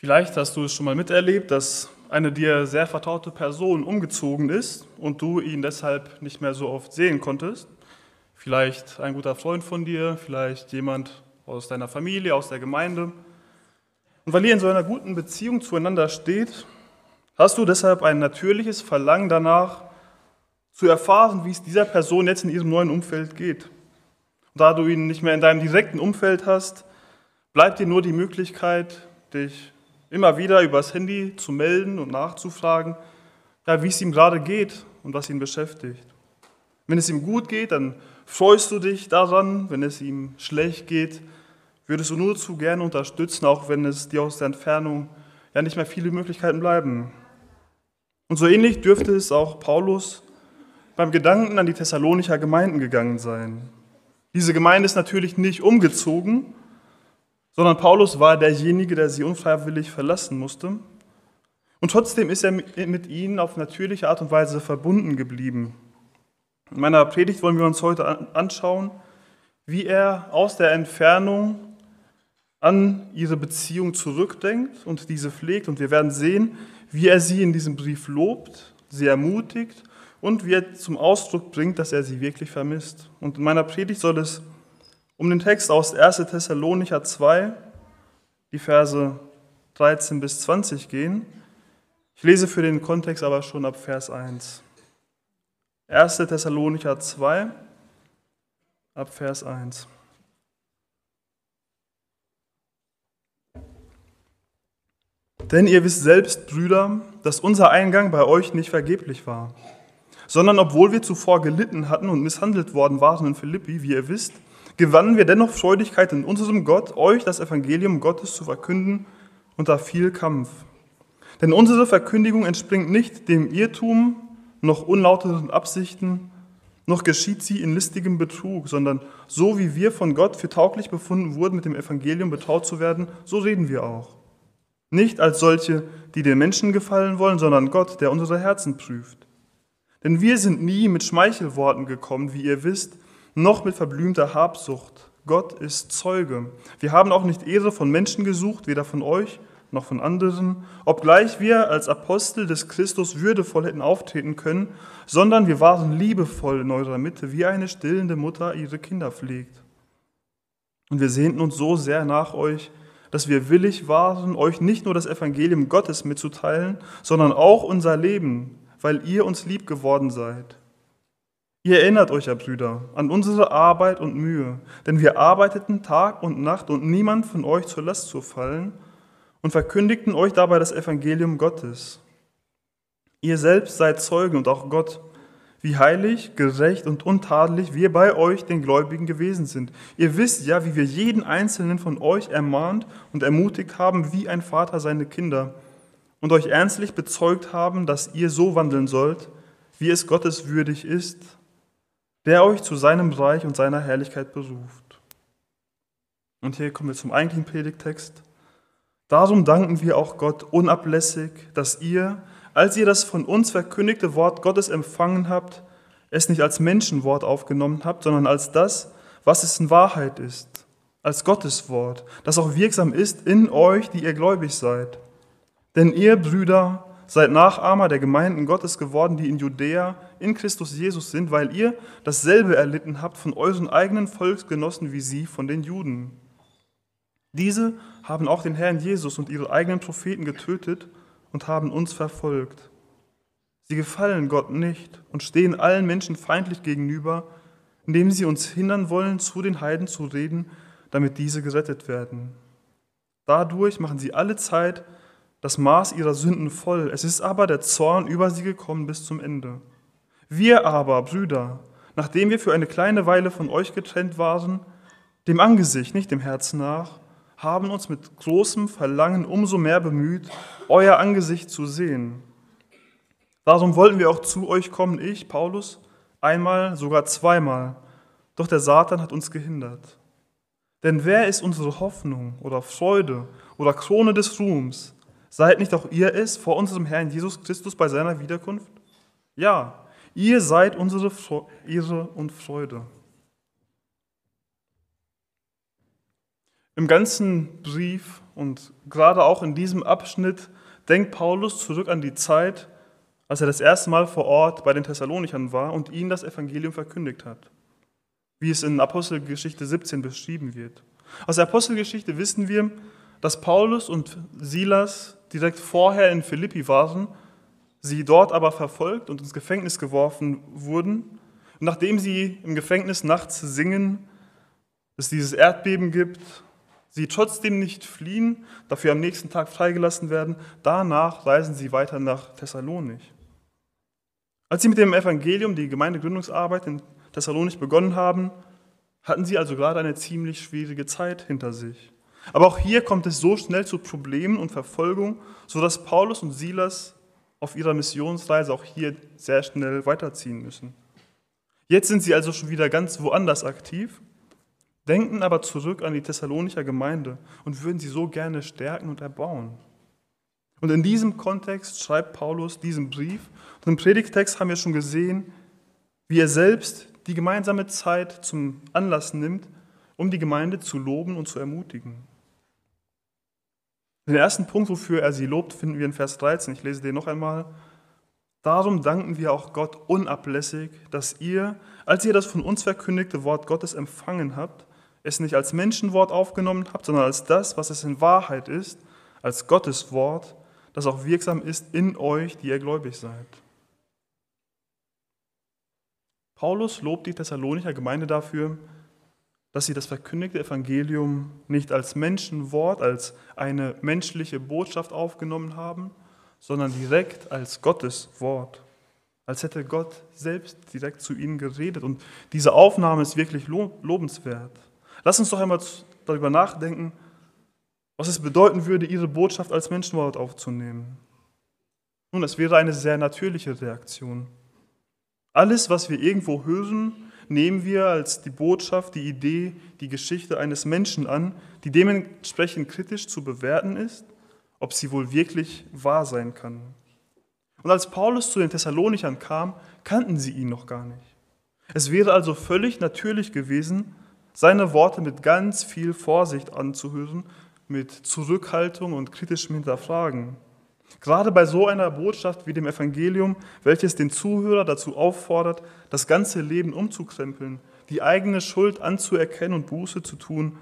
Vielleicht hast du es schon mal miterlebt, dass eine dir sehr vertraute Person umgezogen ist und du ihn deshalb nicht mehr so oft sehen konntest. Vielleicht ein guter Freund von dir, vielleicht jemand aus deiner Familie, aus der Gemeinde. Und weil ihr in so einer guten Beziehung zueinander steht, hast du deshalb ein natürliches Verlangen danach, zu erfahren, wie es dieser Person jetzt in ihrem neuen Umfeld geht. Und da du ihn nicht mehr in deinem direkten Umfeld hast, bleibt dir nur die Möglichkeit, dich immer wieder übers Handy zu melden und nachzufragen, ja, wie es ihm gerade geht und was ihn beschäftigt. Wenn es ihm gut geht, dann freust du dich daran. Wenn es ihm schlecht geht, würdest du nur zu gerne unterstützen, auch wenn es dir aus der Entfernung ja nicht mehr viele Möglichkeiten bleiben. Und so ähnlich dürfte es auch Paulus beim Gedanken an die Thessalonicher Gemeinden gegangen sein. Diese Gemeinde ist natürlich nicht umgezogen, sondern Paulus war derjenige, der sie unfreiwillig verlassen musste. Und trotzdem ist er mit ihnen auf natürliche Art und Weise verbunden geblieben. In meiner Predigt wollen wir uns heute anschauen, wie er aus der Entfernung an ihre Beziehung zurückdenkt und diese pflegt. Und wir werden sehen, wie er sie in diesem Brief lobt, sie ermutigt und wie er zum Ausdruck bringt, dass er sie wirklich vermisst. Und in meiner Predigt soll es um den Text aus 1. Thessalonicher 2, die Verse 13 bis 20 gehen. Ich lese für den Kontext aber schon ab Vers 1. 1. Thessalonicher 2, ab Vers 1. Denn ihr wisst selbst, Brüder, dass unser Eingang bei euch nicht vergeblich war, sondern obwohl wir zuvor gelitten hatten und misshandelt worden waren in Philippi, wie ihr wisst, gewannen wir dennoch Freudigkeit in unserem Gott, euch das Evangelium Gottes zu verkünden unter viel Kampf. Denn unsere Verkündigung entspringt nicht dem Irrtum noch unlauteren Absichten, noch geschieht sie in listigem Betrug, sondern so wie wir von Gott für tauglich befunden wurden, mit dem Evangelium betraut zu werden, so reden wir auch. Nicht als solche, die den Menschen gefallen wollen, sondern Gott, der unsere Herzen prüft. Denn wir sind nie mit Schmeichelworten gekommen, wie ihr wisst, noch mit verblümter Habsucht. Gott ist Zeuge. Wir haben auch nicht Ehre von Menschen gesucht, weder von euch noch von anderen, obgleich wir als Apostel des Christus würdevoll hätten auftreten können, sondern wir waren liebevoll in eurer Mitte, wie eine stillende Mutter ihre Kinder pflegt. Und wir sehnten uns so sehr nach euch, dass wir willig waren, euch nicht nur das Evangelium Gottes mitzuteilen, sondern auch unser Leben, weil ihr uns lieb geworden seid. Ihr erinnert euch ja, Brüder, an unsere Arbeit und Mühe, denn wir arbeiteten Tag und Nacht und niemand von euch zur Last zu fallen und verkündigten euch dabei das Evangelium Gottes. Ihr selbst seid Zeugen und auch Gott, wie heilig, gerecht und untadelig wir bei euch, den Gläubigen, gewesen sind. Ihr wisst ja, wie wir jeden einzelnen von euch ermahnt und ermutigt haben, wie ein Vater seine Kinder, und euch ernstlich bezeugt haben, dass ihr so wandeln sollt, wie es Gottes würdig ist der euch zu seinem Reich und seiner Herrlichkeit beruft. Und hier kommen wir zum eigentlichen Predigtext. Darum danken wir auch Gott unablässig, dass ihr, als ihr das von uns verkündigte Wort Gottes empfangen habt, es nicht als Menschenwort aufgenommen habt, sondern als das, was es in Wahrheit ist, als Gottes Wort, das auch wirksam ist in euch, die ihr gläubig seid. Denn ihr, Brüder, seid Nachahmer der Gemeinden Gottes geworden, die in Judäa in Christus Jesus sind, weil ihr dasselbe erlitten habt von euren eigenen Volksgenossen wie sie von den Juden. Diese haben auch den Herrn Jesus und ihre eigenen Propheten getötet und haben uns verfolgt. Sie gefallen Gott nicht und stehen allen Menschen feindlich gegenüber, indem sie uns hindern wollen, zu den Heiden zu reden, damit diese gerettet werden. Dadurch machen sie alle Zeit das Maß ihrer Sünden voll. Es ist aber der Zorn über sie gekommen bis zum Ende. Wir aber, Brüder, nachdem wir für eine kleine Weile von euch getrennt waren, dem Angesicht, nicht dem Herzen nach, haben uns mit großem Verlangen umso mehr bemüht, euer Angesicht zu sehen. Darum wollten wir auch zu euch kommen, ich, Paulus, einmal, sogar zweimal, doch der Satan hat uns gehindert. Denn wer ist unsere Hoffnung oder Freude oder Krone des Ruhms? Seid nicht auch ihr es vor unserem Herrn Jesus Christus bei seiner Wiederkunft? Ja, ihr seid unsere Ehre und Freude. Im ganzen Brief Und gerade auch in diesem Abschnitt denkt Paulus zurück an die Zeit, als er das erste Mal vor Ort bei den Thessalonichern war und ihnen das Evangelium verkündigt hat, wie es in Apostelgeschichte 17 beschrieben wird. Aus der Apostelgeschichte wissen wir, dass Paulus und Silas direkt vorher in Philippi waren, sie dort aber verfolgt und ins Gefängnis geworfen wurden. Und nachdem sie im Gefängnis nachts singen, es dieses Erdbeben gibt, sie trotzdem nicht fliehen, dafür am nächsten Tag freigelassen werden, danach reisen sie weiter nach Thessalonich. Als sie mit dem Evangelium die Gemeindegründungsarbeit in Thessalonich begonnen haben, hatten sie also gerade eine ziemlich schwierige Zeit hinter sich. Aber auch hier kommt es so schnell zu Problemen und Verfolgung, sodass Paulus und Silas auf ihrer Missionsreise auch hier sehr schnell weiterziehen müssen. Jetzt sind sie also schon wieder ganz woanders aktiv, denken aber zurück an die Thessalonicher Gemeinde und würden sie so gerne stärken und erbauen. Und in diesem Kontext schreibt Paulus diesen Brief. Und im Predigtext haben wir schon gesehen, wie er selbst die gemeinsame Zeit zum Anlass nimmt, um die Gemeinde zu loben und zu ermutigen. Den ersten Punkt, wofür er sie lobt, finden wir in Vers 13. Ich lese den noch einmal. Darum danken wir auch Gott unablässig, dass ihr, als ihr das von uns verkündigte Wort Gottes empfangen habt, es nicht als Menschenwort aufgenommen habt, sondern als das, was es in Wahrheit ist, als Gottes Wort, das auch wirksam ist in euch, die ihr gläubig seid. Paulus lobt die Thessalonicher Gemeinde dafür, dass sie das verkündigte Evangelium nicht als Menschenwort, als eine menschliche Botschaft aufgenommen haben, sondern direkt als Gottes Wort. Als hätte Gott selbst direkt zu ihnen geredet. Und diese Aufnahme ist wirklich lobenswert. Lass uns doch einmal darüber nachdenken, was es bedeuten würde, ihre Botschaft als Menschenwort aufzunehmen. Nun, das wäre eine sehr natürliche Reaktion. Alles, was wir irgendwo hören, nehmen wir als die Botschaft, die Idee, die Geschichte eines Menschen an, die dementsprechend kritisch zu bewerten ist, ob sie wohl wirklich wahr sein kann. Und als Paulus zu den Thessalonichern kam, kannten sie ihn noch gar nicht. Es wäre also völlig natürlich gewesen, seine Worte mit ganz viel Vorsicht anzuhören, mit Zurückhaltung und kritischem Hinterfragen. Gerade bei so einer Botschaft wie dem Evangelium, welches den Zuhörer dazu auffordert, das ganze Leben umzukrempeln, die eigene Schuld anzuerkennen und Buße zu tun,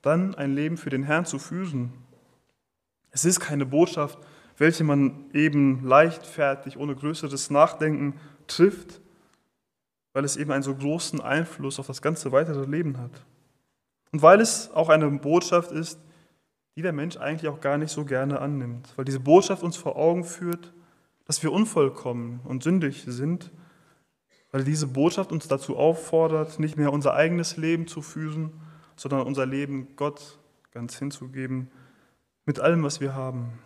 dann ein Leben für den Herrn zu führen. Es ist keine Botschaft, welche man eben leichtfertig, ohne größeres Nachdenken trifft, weil es eben einen so großen Einfluss auf das ganze weitere Leben hat. Und weil es auch eine Botschaft ist, die der Mensch eigentlich auch gar nicht so gerne annimmt, weil diese Botschaft uns vor Augen führt, dass wir unvollkommen und sündig sind, weil diese Botschaft uns dazu auffordert, nicht mehr unser eigenes Leben zu führen, sondern unser Leben Gott ganz hinzugeben, mit allem, was wir haben.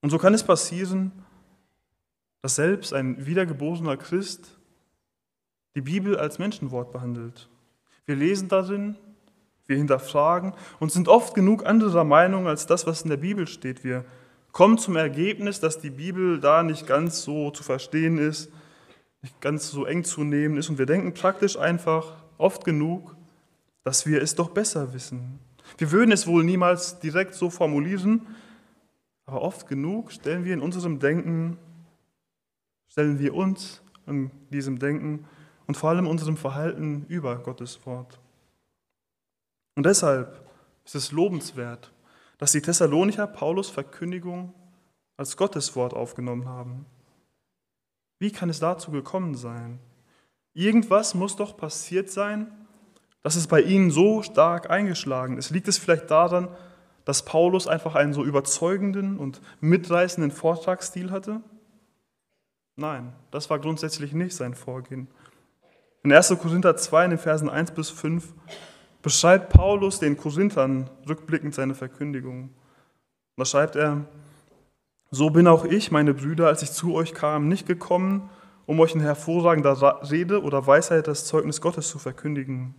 Und so kann es passieren, dass selbst ein wiedergeborener Christ die Bibel als Menschenwort behandelt. Wir lesen darin, wir hinterfragen und sind oft genug anderer Meinung als das, was in der Bibel steht. Wir kommen zum Ergebnis, dass die Bibel da nicht ganz so zu verstehen ist, nicht ganz so eng zu nehmen ist. Und wir denken praktisch einfach oft genug, dass wir es doch besser wissen. Wir würden es wohl niemals direkt so formulieren, aber oft genug stellen wir in unserem Denken, stellen wir uns in diesem Denken und vor allem unserem Verhalten über Gottes Wort. Und deshalb ist es lobenswert, dass die Thessalonicher Paulus Verkündigung als Gotteswort aufgenommen haben. Wie kann es dazu gekommen sein? Irgendwas muss doch passiert sein, dass es bei ihnen so stark eingeschlagen ist. Liegt es vielleicht daran, dass Paulus einfach einen so überzeugenden und mitreißenden Vortragsstil hatte? Nein, das war grundsätzlich nicht sein Vorgehen. In 1. Korinther 2, in den Versen 1 bis 5, beschreibt Paulus den Korinthern rückblickend seine Verkündigung. Da schreibt er, so bin auch ich, meine Brüder, als ich zu euch kam, nicht gekommen, um euch in hervorragender Rede oder Weisheit das Zeugnis Gottes zu verkündigen.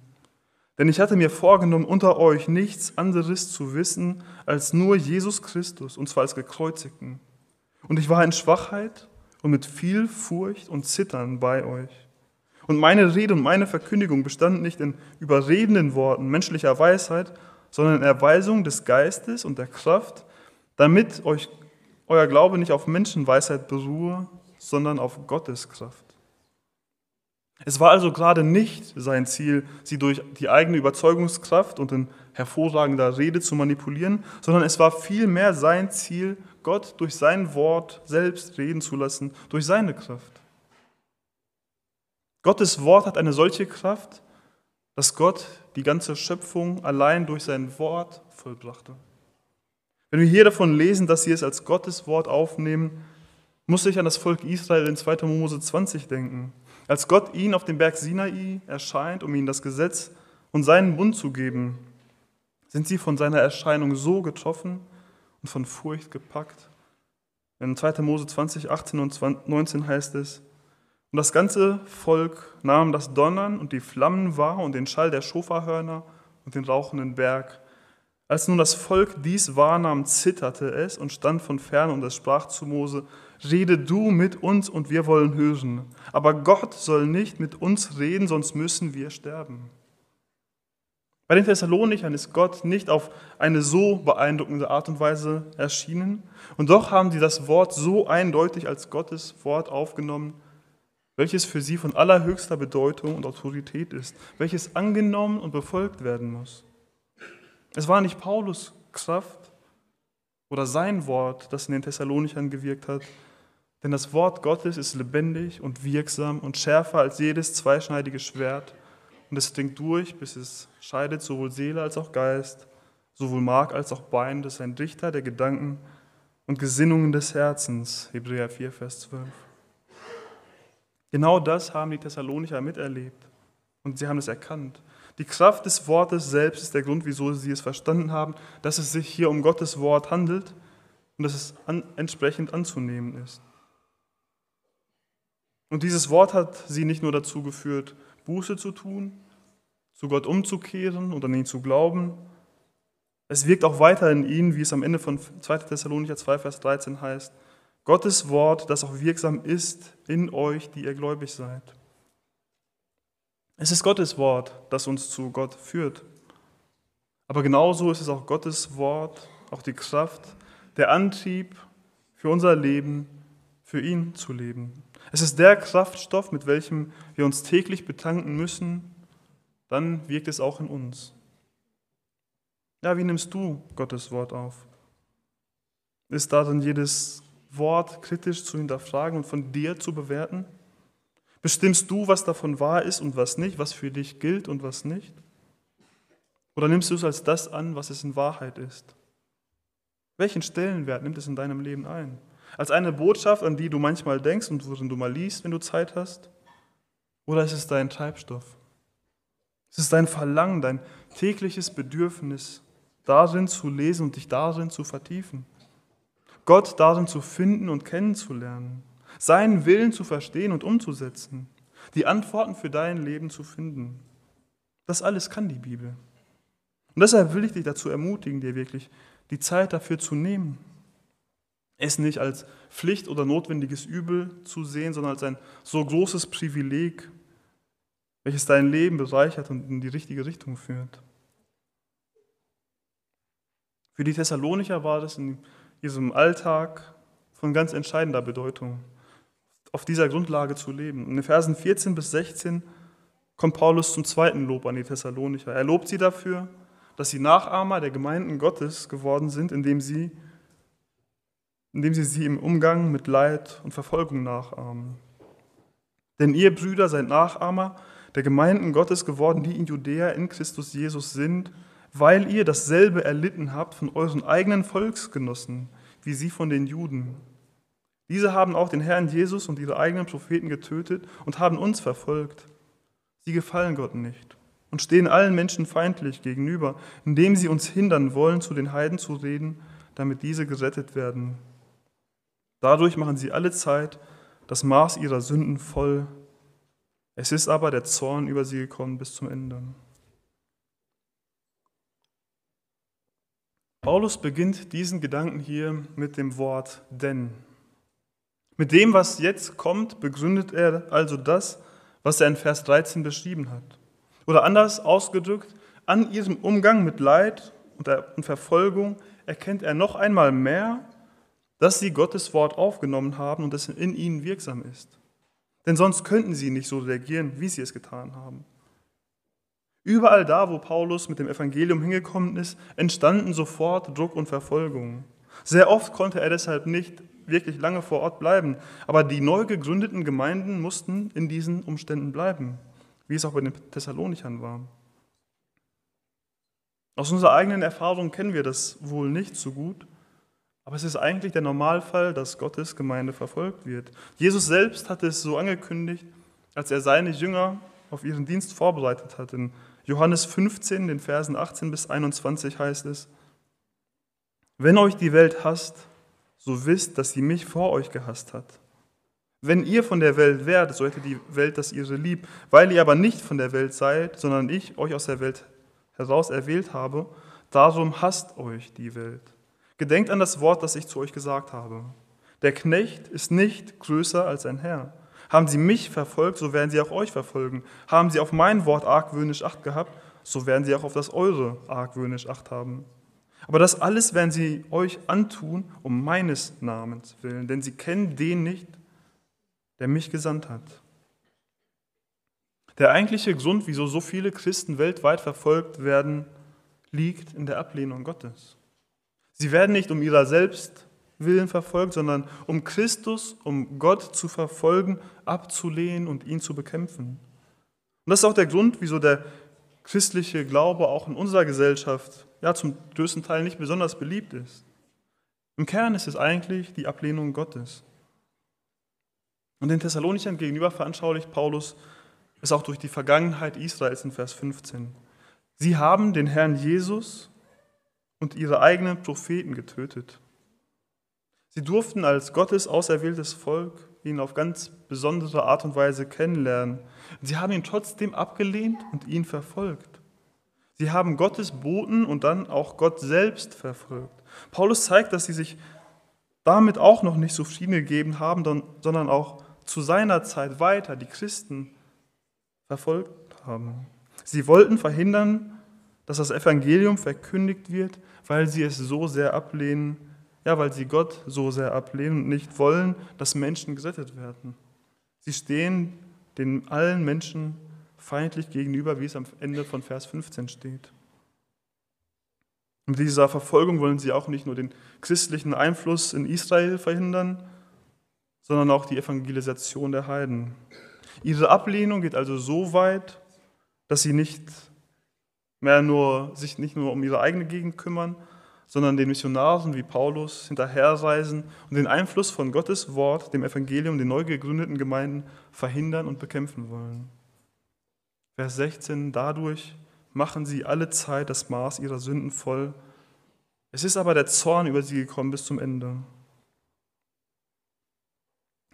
Denn ich hatte mir vorgenommen, unter euch nichts anderes zu wissen als nur Jesus Christus, und zwar als gekreuzigten. Und ich war in Schwachheit und mit viel Furcht und Zittern bei euch. Und meine Rede und meine Verkündigung bestanden nicht in überredenden Worten menschlicher Weisheit, sondern in Erweisung des Geistes und der Kraft, damit euch euer Glaube nicht auf Menschenweisheit beruhe, sondern auf Gottes Kraft. Es war also gerade nicht sein Ziel, sie durch die eigene Überzeugungskraft und in hervorragender Rede zu manipulieren, sondern es war vielmehr sein Ziel, Gott durch sein Wort selbst reden zu lassen, durch seine Kraft. Gottes Wort hat eine solche Kraft, dass Gott die ganze Schöpfung allein durch sein Wort vollbrachte. Wenn wir hier davon lesen, dass sie es als Gottes Wort aufnehmen, muss ich an das Volk Israel in 2. Mose 20 denken. Als Gott ihnen auf dem Berg Sinai erscheint, um ihnen das Gesetz und seinen Bund zu geben, sind sie von seiner Erscheinung so getroffen und von Furcht gepackt. In 2. Mose 20, 18 und 19 heißt es, und das ganze Volk nahm das Donnern und die Flammen wahr und den Schall der Schofahörner und den rauchenden Berg. Als nun das Volk dies wahrnahm, zitterte es und stand von fern und es sprach zu Mose, Rede du mit uns und wir wollen hören. Aber Gott soll nicht mit uns reden, sonst müssen wir sterben. Bei den Thessalonichern ist Gott nicht auf eine so beeindruckende Art und Weise erschienen. Und doch haben sie das Wort so eindeutig als Gottes Wort aufgenommen, welches für sie von allerhöchster Bedeutung und Autorität ist, welches angenommen und befolgt werden muss. Es war nicht Paulus Kraft oder sein Wort, das in den Thessalonichern gewirkt hat, denn das Wort Gottes ist lebendig und wirksam und schärfer als jedes zweischneidige Schwert und es dringt durch, bis es scheidet sowohl Seele als auch Geist, sowohl Mark als auch Bein, das ist ein Richter der Gedanken und Gesinnungen des Herzens. Hebräer 4, Vers 12. Genau das haben die Thessalonicher miterlebt und sie haben es erkannt. Die Kraft des Wortes selbst ist der Grund, wieso sie es verstanden haben, dass es sich hier um Gottes Wort handelt und dass es an, entsprechend anzunehmen ist. Und dieses Wort hat sie nicht nur dazu geführt, Buße zu tun, zu Gott umzukehren und an ihn zu glauben. Es wirkt auch weiter in ihnen, wie es am Ende von 2. Thessalonicher 2, Vers 13 heißt. Gottes Wort, das auch wirksam ist in euch, die ihr gläubig seid. Es ist Gottes Wort, das uns zu Gott führt. Aber genauso ist es auch Gottes Wort, auch die Kraft, der Antrieb für unser Leben, für ihn zu leben. Es ist der Kraftstoff, mit welchem wir uns täglich betanken müssen, dann wirkt es auch in uns. Ja, wie nimmst du Gottes Wort auf? Ist darin jedes Wort kritisch zu hinterfragen und von dir zu bewerten? Bestimmst du, was davon wahr ist und was nicht, was für dich gilt und was nicht? Oder nimmst du es als das an, was es in Wahrheit ist? Welchen Stellenwert nimmt es in deinem Leben ein? Als eine Botschaft, an die du manchmal denkst und worin du mal liest, wenn du Zeit hast? Oder ist es dein Treibstoff? Es ist dein Verlangen, dein tägliches Bedürfnis, darin zu lesen und dich darin zu vertiefen. Gott darin zu finden und kennenzulernen. Seinen Willen zu verstehen und umzusetzen. Die Antworten für dein Leben zu finden. Das alles kann die Bibel. Und deshalb will ich dich dazu ermutigen, dir wirklich die Zeit dafür zu nehmen es nicht als Pflicht oder notwendiges Übel zu sehen, sondern als ein so großes Privileg, welches dein Leben bereichert und in die richtige Richtung führt. Für die Thessalonicher war das in ihrem Alltag von ganz entscheidender Bedeutung, auf dieser Grundlage zu leben. In den Versen 14 bis 16 kommt Paulus zum zweiten Lob an die Thessalonicher. Er lobt sie dafür, dass sie Nachahmer der Gemeinden Gottes geworden sind, indem sie indem sie sie im Umgang mit Leid und Verfolgung nachahmen. Denn ihr Brüder seid Nachahmer der Gemeinden Gottes geworden, die in Judäa in Christus Jesus sind, weil ihr dasselbe erlitten habt von euren eigenen Volksgenossen, wie sie von den Juden. Diese haben auch den Herrn Jesus und ihre eigenen Propheten getötet und haben uns verfolgt. Sie gefallen Gott nicht und stehen allen Menschen feindlich gegenüber, indem sie uns hindern wollen, zu den Heiden zu reden, damit diese gerettet werden. Dadurch machen sie alle Zeit das Maß ihrer Sünden voll. Es ist aber der Zorn über sie gekommen bis zum Ende. Paulus beginnt diesen Gedanken hier mit dem Wort denn. Mit dem, was jetzt kommt, begründet er also das, was er in Vers 13 beschrieben hat. Oder anders ausgedrückt, an ihrem Umgang mit Leid und Verfolgung erkennt er noch einmal mehr, dass sie Gottes Wort aufgenommen haben und es in ihnen wirksam ist. Denn sonst könnten sie nicht so reagieren, wie sie es getan haben. Überall da, wo Paulus mit dem Evangelium hingekommen ist, entstanden sofort Druck und Verfolgung. Sehr oft konnte er deshalb nicht wirklich lange vor Ort bleiben, aber die neu gegründeten Gemeinden mussten in diesen Umständen bleiben, wie es auch bei den Thessalonichern war. Aus unserer eigenen Erfahrung kennen wir das wohl nicht so gut, aber es ist eigentlich der Normalfall, dass Gottes Gemeinde verfolgt wird. Jesus selbst hatte es so angekündigt, als er seine Jünger auf ihren Dienst vorbereitet hat. In Johannes 15, den Versen 18 bis 21 heißt es, wenn euch die Welt hasst, so wisst, dass sie mich vor euch gehasst hat. Wenn ihr von der Welt wärt, so hätte die Welt das ihre lieb. Weil ihr aber nicht von der Welt seid, sondern ich euch aus der Welt heraus erwählt habe, darum hasst euch die Welt. Gedenkt an das Wort, das ich zu euch gesagt habe. Der Knecht ist nicht größer als ein Herr. Haben sie mich verfolgt, so werden sie auch euch verfolgen. Haben sie auf mein Wort argwöhnisch Acht gehabt, so werden sie auch auf das eure argwöhnisch Acht haben. Aber das alles werden sie euch antun, um meines Namens willen, denn sie kennen den nicht, der mich gesandt hat. Der eigentliche Grund, wieso so viele Christen weltweit verfolgt werden, liegt in der Ablehnung Gottes. Sie werden nicht um ihrer selbst willen verfolgt, sondern um Christus, um Gott zu verfolgen, abzulehnen und ihn zu bekämpfen. Und das ist auch der Grund, wieso der christliche Glaube auch in unserer Gesellschaft ja zum größten Teil nicht besonders beliebt ist. Im Kern ist es eigentlich die Ablehnung Gottes. Und den Thessalonichern gegenüber veranschaulicht Paulus es auch durch die Vergangenheit Israels in Vers 15. Sie haben den Herrn Jesus und ihre eigenen Propheten getötet. Sie durften als Gottes auserwähltes Volk ihn auf ganz besondere Art und Weise kennenlernen. Sie haben ihn trotzdem abgelehnt und ihn verfolgt. Sie haben Gottes Boten und dann auch Gott selbst verfolgt. Paulus zeigt, dass sie sich damit auch noch nicht zufrieden gegeben haben, sondern auch zu seiner Zeit weiter die Christen verfolgt haben. Sie wollten verhindern, dass das Evangelium verkündigt wird, weil sie es so sehr ablehnen, ja, weil sie Gott so sehr ablehnen und nicht wollen, dass Menschen gerettet werden. Sie stehen den allen Menschen feindlich gegenüber, wie es am Ende von Vers 15 steht. Mit dieser Verfolgung wollen sie auch nicht nur den christlichen Einfluss in Israel verhindern, sondern auch die Evangelisation der Heiden. Ihre Ablehnung geht also so weit, dass sie nicht mehr nur, sich nicht nur um ihre eigene Gegend kümmern, sondern den Missionaren wie Paulus hinterherreisen und den Einfluss von Gottes Wort, dem Evangelium, den neu gegründeten Gemeinden verhindern und bekämpfen wollen. Vers 16, dadurch machen sie alle Zeit das Maß ihrer Sünden voll. Es ist aber der Zorn über sie gekommen bis zum Ende.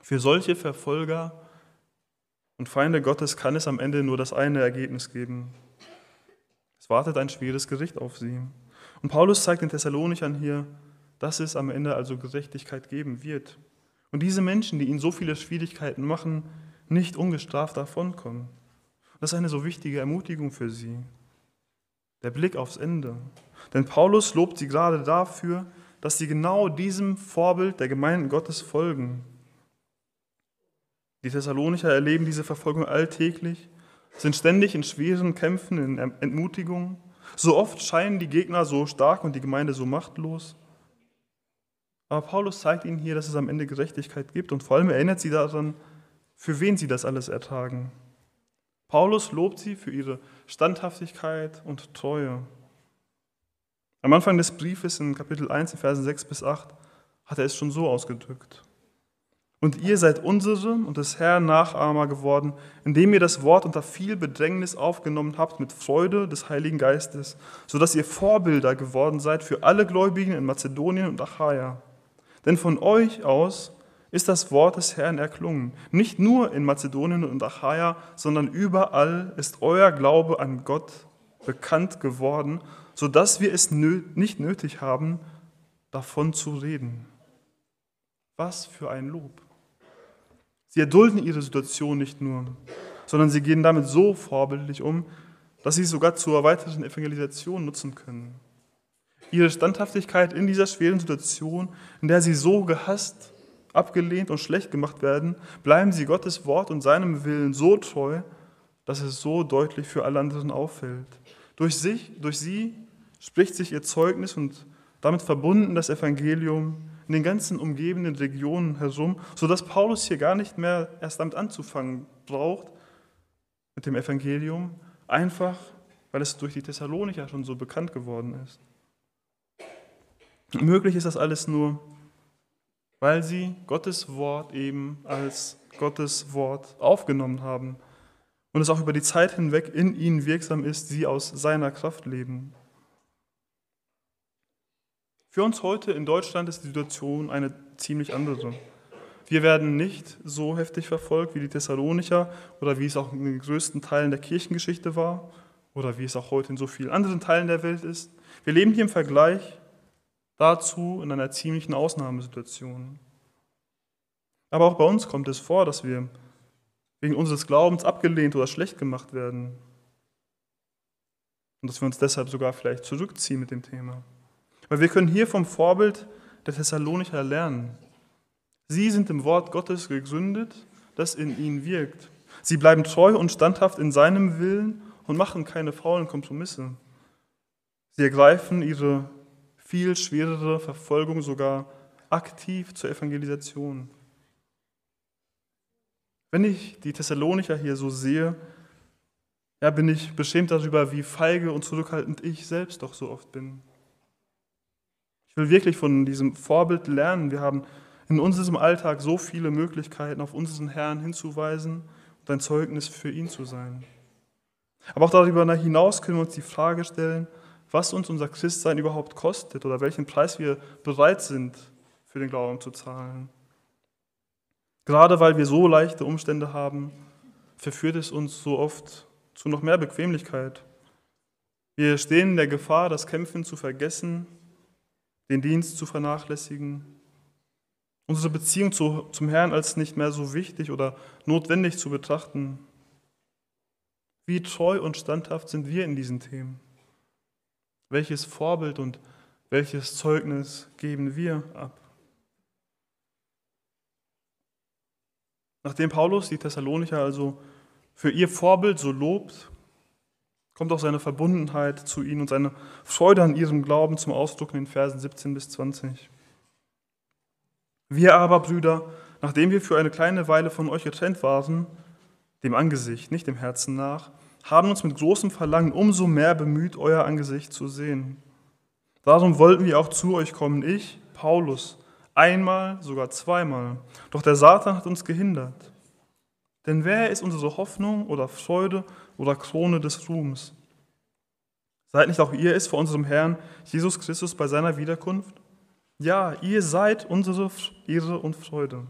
Für solche Verfolger und Feinde Gottes kann es am Ende nur das eine Ergebnis geben. Es wartet ein schweres Gericht auf sie. Und Paulus zeigt den Thessalonichern hier, dass es am Ende also Gerechtigkeit geben wird. Und diese Menschen, die ihnen so viele Schwierigkeiten machen, nicht ungestraft davonkommen. Das ist eine so wichtige Ermutigung für sie. Der Blick aufs Ende. Denn Paulus lobt sie gerade dafür, dass sie genau diesem Vorbild der Gemeinden Gottes folgen. Die Thessalonicher erleben diese Verfolgung alltäglich, sind ständig in schweren Kämpfen, in Entmutigungen. So oft scheinen die Gegner so stark und die Gemeinde so machtlos. Aber Paulus zeigt ihnen hier, dass es am Ende Gerechtigkeit gibt und vor allem erinnert sie daran, für wen sie das alles ertragen. Paulus lobt sie für ihre Standhaftigkeit und Treue. Am Anfang des Briefes in Kapitel 1, in Versen 6 bis 8, hat er es schon so ausgedrückt. Und ihr seid unsere und des Herrn Nachahmer geworden, indem ihr das Wort unter viel Bedrängnis aufgenommen habt mit Freude des Heiligen Geistes, sodass ihr Vorbilder geworden seid für alle Gläubigen in Mazedonien und Achaia. Denn von euch aus ist das Wort des Herrn erklungen. Nicht nur in Mazedonien und Achaia, sondern überall ist euer Glaube an Gott bekannt geworden, sodass wir es nicht nötig haben, davon zu reden. Was für ein Lob. Sie erdulden ihre Situation nicht nur, sondern sie gehen damit so vorbildlich um, dass sie es sogar zur weiteren Evangelisation nutzen können. ihre Standhaftigkeit in dieser schweren Situation, in der sie so gehasst, abgelehnt und schlecht gemacht werden, bleiben sie Gottes Wort und seinem Willen so treu, dass es so deutlich für alle anderen auffällt. Durch, sich, durch sie spricht sich ihr Zeugnis und damit verbunden das Evangelium in den ganzen umgebenden Regionen herum, sodass Paulus hier gar nicht mehr erst damit anzufangen braucht, mit dem Evangelium, einfach weil es durch die Thessalonicher schon so bekannt geworden ist. Möglich ist das alles nur, weil sie Gottes Wort eben als Gottes Wort aufgenommen haben und es auch über die Zeit hinweg in ihnen wirksam ist, sie aus seiner Kraft leben. Für uns heute in Deutschland ist die Situation eine ziemlich andere. Wir werden nicht so heftig verfolgt wie die Thessalonicher oder wie es auch in den größten Teilen der Kirchengeschichte war oder wie es auch heute in so vielen anderen Teilen der Welt ist. Wir leben hier im Vergleich dazu in einer ziemlichen Ausnahmesituation. Aber auch bei uns kommt es vor, dass wir wegen unseres Glaubens abgelehnt oder schlecht gemacht werden. Und dass wir uns deshalb sogar vielleicht zurückziehen mit dem Thema. Weil wir können hier vom Vorbild der Thessalonicher lernen. Sie sind im Wort Gottes gegründet, das in ihnen wirkt. Sie bleiben treu und standhaft in seinem Willen und machen keine faulen Kompromisse. Sie ergreifen ihre viel schwerere Verfolgung sogar aktiv zur Evangelisation. Wenn ich die Thessalonicher hier so sehe, ja, bin ich beschämt darüber, wie feige und zurückhaltend ich selbst doch so oft bin. Ich will wirklich von diesem Vorbild lernen. Wir haben in unserem Alltag so viele Möglichkeiten, auf unseren Herrn hinzuweisen und ein Zeugnis für ihn zu sein. Aber auch darüber hinaus können wir uns die Frage stellen, was uns unser Christsein überhaupt kostet oder welchen Preis wir bereit sind, für den Glauben zu zahlen. Gerade weil wir so leichte Umstände haben, verführt es uns so oft zu noch mehr Bequemlichkeit. Wir stehen in der Gefahr, das Kämpfen zu vergessen, den Dienst zu vernachlässigen, unsere Beziehung zu, zum Herrn als nicht mehr so wichtig oder notwendig zu betrachten. Wie treu und standhaft sind wir in diesen Themen? Welches Vorbild und welches Zeugnis geben wir ab? Nachdem Paulus die Thessalonicher also für ihr Vorbild so lobt, kommt auch seine Verbundenheit zu ihnen und seine Freude an ihrem Glauben zum Ausdruck in den Versen 17 bis 20. Wir aber, Brüder, nachdem wir für eine kleine Weile von euch getrennt waren, dem Angesicht, nicht dem Herzen nach, haben uns mit großem Verlangen umso mehr bemüht, euer Angesicht zu sehen. Darum wollten wir auch zu euch kommen, ich, Paulus, Einmal, sogar zweimal. Doch der Satan hat uns gehindert. Denn wer ist unsere Hoffnung oder Freude oder Krone des Ruhms? Seid nicht auch ihr es vor unserem Herrn Jesus Christus bei seiner Wiederkunft? Ja, ihr seid unsere Ehre und Freude.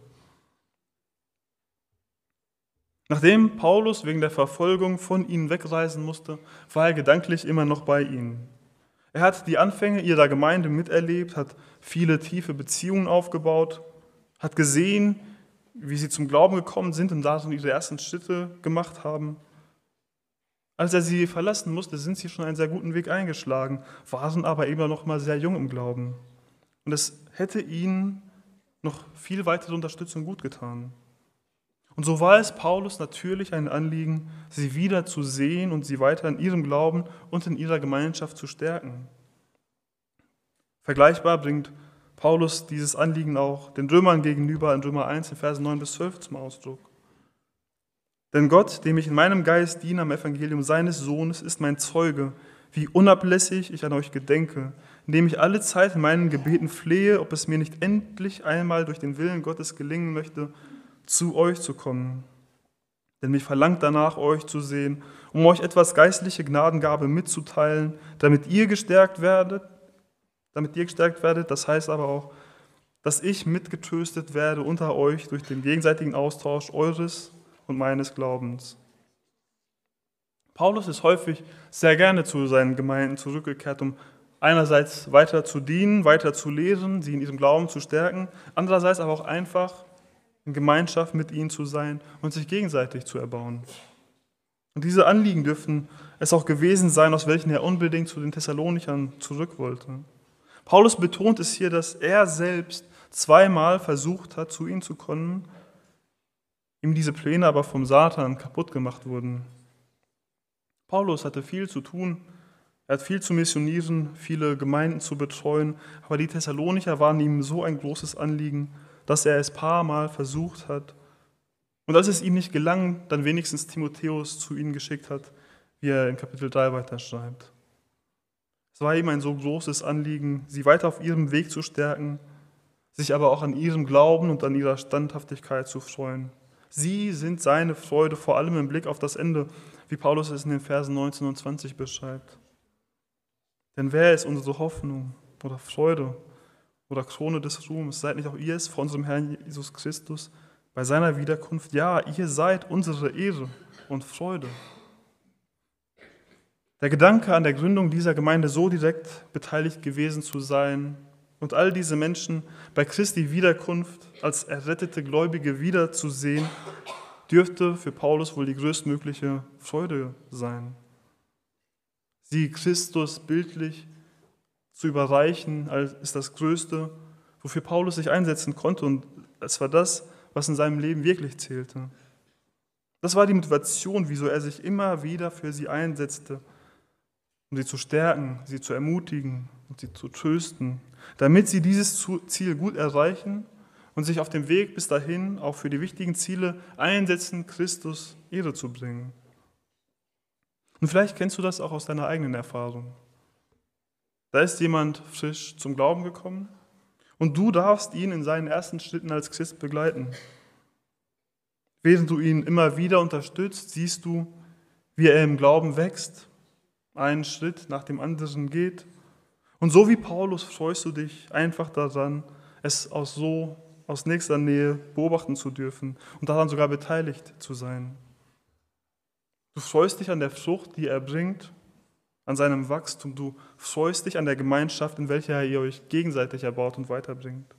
Nachdem Paulus wegen der Verfolgung von ihnen wegreisen musste, war er gedanklich immer noch bei ihnen. Er hat die Anfänge ihrer Gemeinde miterlebt, hat viele tiefe Beziehungen aufgebaut, hat gesehen, wie sie zum Glauben gekommen sind und darin ihre ersten Schritte gemacht haben. Als er sie verlassen musste, sind sie schon einen sehr guten Weg eingeschlagen, waren aber eben noch mal sehr jung im Glauben. Und es hätte ihnen noch viel weitere Unterstützung gut getan. Und so war es Paulus natürlich ein Anliegen, sie wieder zu sehen und sie weiter in ihrem Glauben und in ihrer Gemeinschaft zu stärken. Vergleichbar bringt Paulus dieses Anliegen auch den Römern gegenüber in Römer 1, in Versen 9 bis 12 zum Ausdruck. Denn Gott, dem ich in meinem Geist diene am Evangelium seines Sohnes, ist mein Zeuge, wie unablässig ich an euch gedenke, indem ich alle Zeit in meinen Gebeten flehe, ob es mir nicht endlich einmal durch den Willen Gottes gelingen möchte, zu euch zu kommen. Denn mich verlangt danach, euch zu sehen, um euch etwas geistliche Gnadengabe mitzuteilen, damit ihr gestärkt werdet, damit ihr gestärkt werdet. Das heißt aber auch, dass ich mitgetröstet werde unter euch durch den gegenseitigen Austausch eures und meines Glaubens. Paulus ist häufig sehr gerne zu seinen Gemeinden zurückgekehrt, um einerseits weiter zu dienen, weiter zu lehren, sie in ihrem Glauben zu stärken, andererseits aber auch einfach in Gemeinschaft mit ihnen zu sein und sich gegenseitig zu erbauen. Und diese Anliegen dürften es auch gewesen sein, aus welchen er unbedingt zu den Thessalonichern zurück wollte. Paulus betont es hier, dass er selbst zweimal versucht hat, zu ihnen zu kommen, ihm diese Pläne aber vom Satan kaputt gemacht wurden. Paulus hatte viel zu tun, er hat viel zu missionieren, viele Gemeinden zu betreuen, aber die Thessalonicher waren ihm so ein großes Anliegen, dass er es paar Mal versucht hat. Und als es ihm nicht gelang, dann wenigstens Timotheus zu ihnen geschickt hat, wie er in Kapitel 3 weiter schreibt. Es war ihm ein so großes Anliegen, sie weiter auf ihrem Weg zu stärken, sich aber auch an ihrem Glauben und an ihrer Standhaftigkeit zu freuen. Sie sind seine Freude, vor allem im Blick auf das Ende, wie Paulus es in den Versen 19 und 20 beschreibt. Denn wer ist unsere Hoffnung oder Freude oder Krone des Ruhms? Seid nicht auch ihr es vor unserem Herrn Jesus Christus bei seiner Wiederkunft? Ja, ihr seid unsere Ehre und Freude. Der Gedanke an der Gründung dieser Gemeinde so direkt beteiligt gewesen zu sein und all diese Menschen bei Christi Wiederkunft als errettete Gläubige wiederzusehen, dürfte für Paulus wohl die größtmögliche Freude sein. Sie Christus bildlich zu überreichen, ist das Größte, wofür Paulus sich einsetzen konnte. Und es war das, was in seinem Leben wirklich zählte. Das war die Motivation, wieso er sich immer wieder für sie einsetzte um sie zu stärken, sie zu ermutigen und sie zu trösten, damit sie dieses Ziel gut erreichen und sich auf dem Weg bis dahin auch für die wichtigen Ziele einsetzen, Christus Ehre zu bringen. Und vielleicht kennst du das auch aus deiner eigenen Erfahrung. Da ist jemand frisch zum Glauben gekommen und du darfst ihn in seinen ersten Schritten als Christ begleiten. Während du ihn immer wieder unterstützt, siehst du, wie er im Glauben wächst einen Schritt nach dem anderen geht. Und so wie Paulus freust du dich einfach daran, es aus so aus nächster Nähe beobachten zu dürfen und daran sogar beteiligt zu sein. Du freust dich an der Frucht, die er bringt, an seinem Wachstum. Du freust dich an der Gemeinschaft, in welcher ihr euch gegenseitig erbaut und weiterbringt.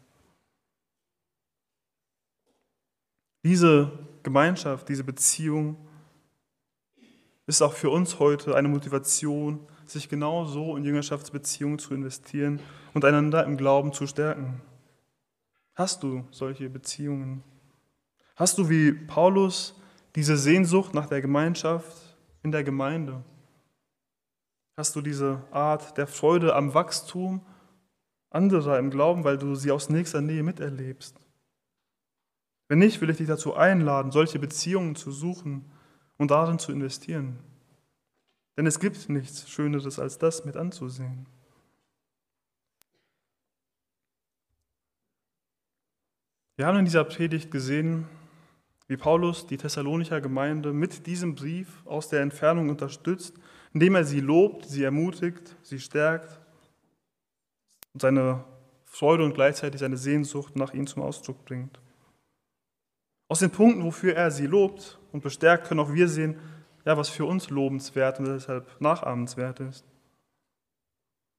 Diese Gemeinschaft, diese Beziehung ist auch für uns heute eine Motivation, sich genau so in Jüngerschaftsbeziehungen zu investieren und einander im Glauben zu stärken. Hast du solche Beziehungen? Hast du wie Paulus diese Sehnsucht nach der Gemeinschaft in der Gemeinde? Hast du diese Art der Freude am Wachstum anderer im Glauben, weil du sie aus nächster Nähe miterlebst? Wenn nicht, will ich dich dazu einladen, solche Beziehungen zu suchen und darin zu investieren. Denn es gibt nichts Schöneres als das mit anzusehen. Wir haben in dieser Predigt gesehen, wie Paulus die Thessalonicher Gemeinde mit diesem Brief aus der Entfernung unterstützt, indem er sie lobt, sie ermutigt, sie stärkt und seine Freude und gleichzeitig seine Sehnsucht nach ihnen zum Ausdruck bringt. Aus den Punkten, wofür er sie lobt und bestärkt, können auch wir sehen, ja, was für uns lobenswert und deshalb nachahmenswert ist.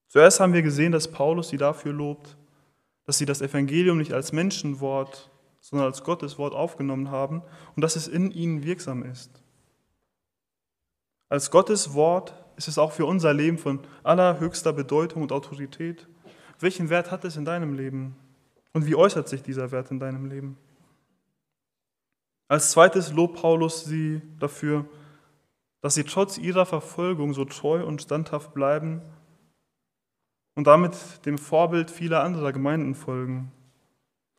Zuerst haben wir gesehen, dass Paulus sie dafür lobt, dass sie das Evangelium nicht als Menschenwort, sondern als Gottes Wort aufgenommen haben und dass es in ihnen wirksam ist. Als Gottes Wort ist es auch für unser Leben von allerhöchster Bedeutung und Autorität. Welchen Wert hat es in deinem Leben? Und wie äußert sich dieser Wert in deinem Leben? Als zweites lobt Paulus sie dafür, dass sie trotz ihrer Verfolgung so treu und standhaft bleiben und damit dem Vorbild vieler anderer Gemeinden folgen.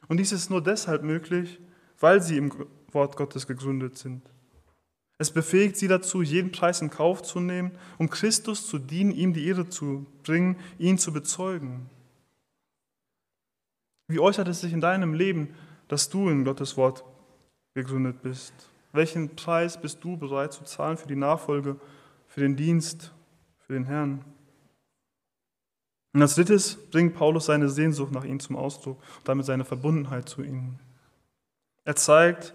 Und dies ist nur deshalb möglich, weil sie im Wort Gottes gegründet sind. Es befähigt sie dazu, jeden Preis in Kauf zu nehmen, um Christus zu dienen, ihm die Ehre zu bringen, ihn zu bezeugen. Wie äußert es sich in deinem Leben, dass du in Gottes Wort gegründet bist? Welchen Preis bist du bereit zu zahlen für die Nachfolge, für den Dienst, für den Herrn? Und als drittes bringt Paulus seine Sehnsucht nach ihnen zum Ausdruck und damit seine Verbundenheit zu ihnen. Er zeigt,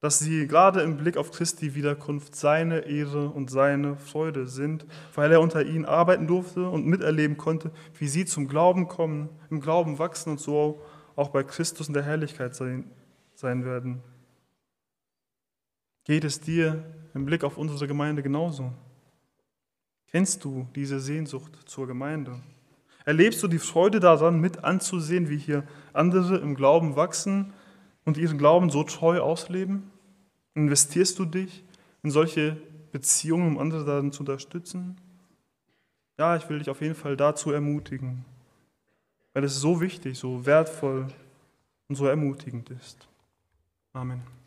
dass sie gerade im Blick auf Christi Wiederkunft seine Ehre und seine Freude sind, weil er unter ihnen arbeiten durfte und miterleben konnte, wie sie zum Glauben kommen, im Glauben wachsen und so auch bei Christus in der Herrlichkeit sein, sein werden. Geht es dir im Blick auf unsere Gemeinde genauso? Kennst du diese Sehnsucht zur Gemeinde? Erlebst du die Freude daran, mit anzusehen, wie hier andere im Glauben wachsen und ihren Glauben so treu ausleben? Investierst du dich in solche Beziehungen, um andere darin zu unterstützen? Ja, ich will dich auf jeden Fall dazu ermutigen, weil es so wichtig, so wertvoll und so ermutigend ist. Amen.